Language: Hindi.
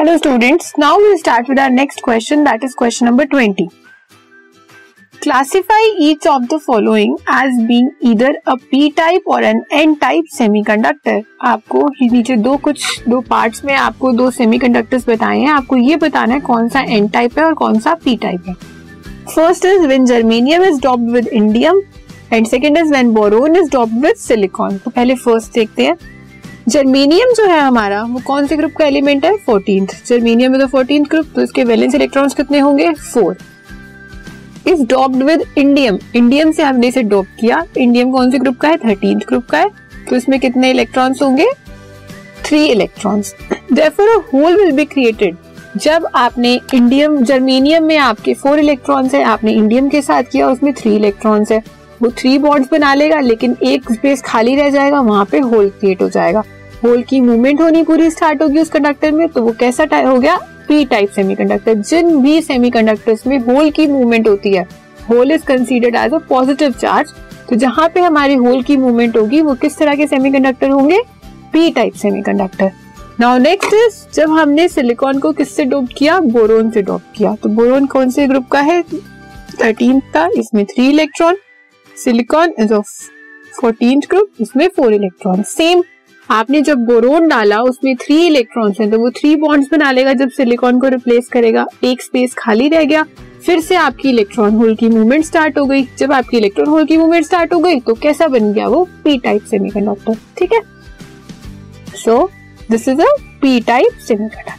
Hello students now we start with our next question that is question number 20 classify each of the following as being either a P type or N N type semiconductor आपको नीचे दो कुछ, दो पार्ट्स में आपको दो सेमीकंडक्टर्स बताए हैं। आपको ये बताना है कौन सा एन टाइप है और कौन सा पी टाइप है। First is when germanium is doped with indium and second is when boron is doped with silicon तो पहले फ़र्स्ट देखते हैं। जर्मेनियम जो है हमारा, वो कौन से ग्रुप का एलिमेंट है? फोर्टीन जर्मेनियम में फोर्टीन ग्रुप तो इसके वैलेंस इलेक्ट्रॉन्स कितने होंगे? Four is doped with indium indium से हमने इसे डॉप किया। इंडियम कौन से ग्रुप का है? थर्टीन ग्रुप का है। तो इसमें कितने इलेक्ट्रॉन्स होंगे? Three electrons therefore a hole will be created जब आपने इंडियम जर्मेनियम में आपके फोर इलेक्ट्रॉन्स है, आपने इंडियम के साथ किया, उसमें थ्री इलेक्ट्रॉन्स है। वो थ्री बॉन्ड्स बना लेगा, लेकिन एक स्पेस खाली रह जाएगा, वहाँ पे होल क्रिएट हो जाएगा। होल की मूवमेंट होनी पूरी स्टार्ट होगी उस कंडक्टर में तो वो कैसा टाइप हो गया? पी टाइप सेमीकंडक्टर जिन भी सेमीकंडक्टर्स में होल की मूवमेंट होती है hole is considered as a positive charge तो जहाँ पे हमारी होल की मूवमेंट होगी, वो किस तरह के सेमीकंडक्टर होंगे? P type semiconductor now next is जब हमने सिलिकॉन को किससे डोप किया? बोरोन से डोप किया. तो बोरोन कौन से ग्रुप का है? थर्टीन का, इसमें three electron silicon is of fourteen group इसमें फोर इलेक्ट्रॉन सेम आपने जब बोरोन डाला, उसमें थ्री इलेक्ट्रॉन्स हैं तो वो थ्री बॉन्ड्स बना लेगा जब सिलिकॉन को रिप्लेस करेगा। एक स्पेस खाली रह गया, फिर से आपकी इलेक्ट्रॉन होल की मूवमेंट स्टार्ट हो गई। जब आपकी इलेक्ट्रॉन होल की मूवमेंट स्टार्ट हो गई तो कैसा बन गया वो? पी टाइप सेमीकंडक्टर ठीक है? So this is a P type semiconductor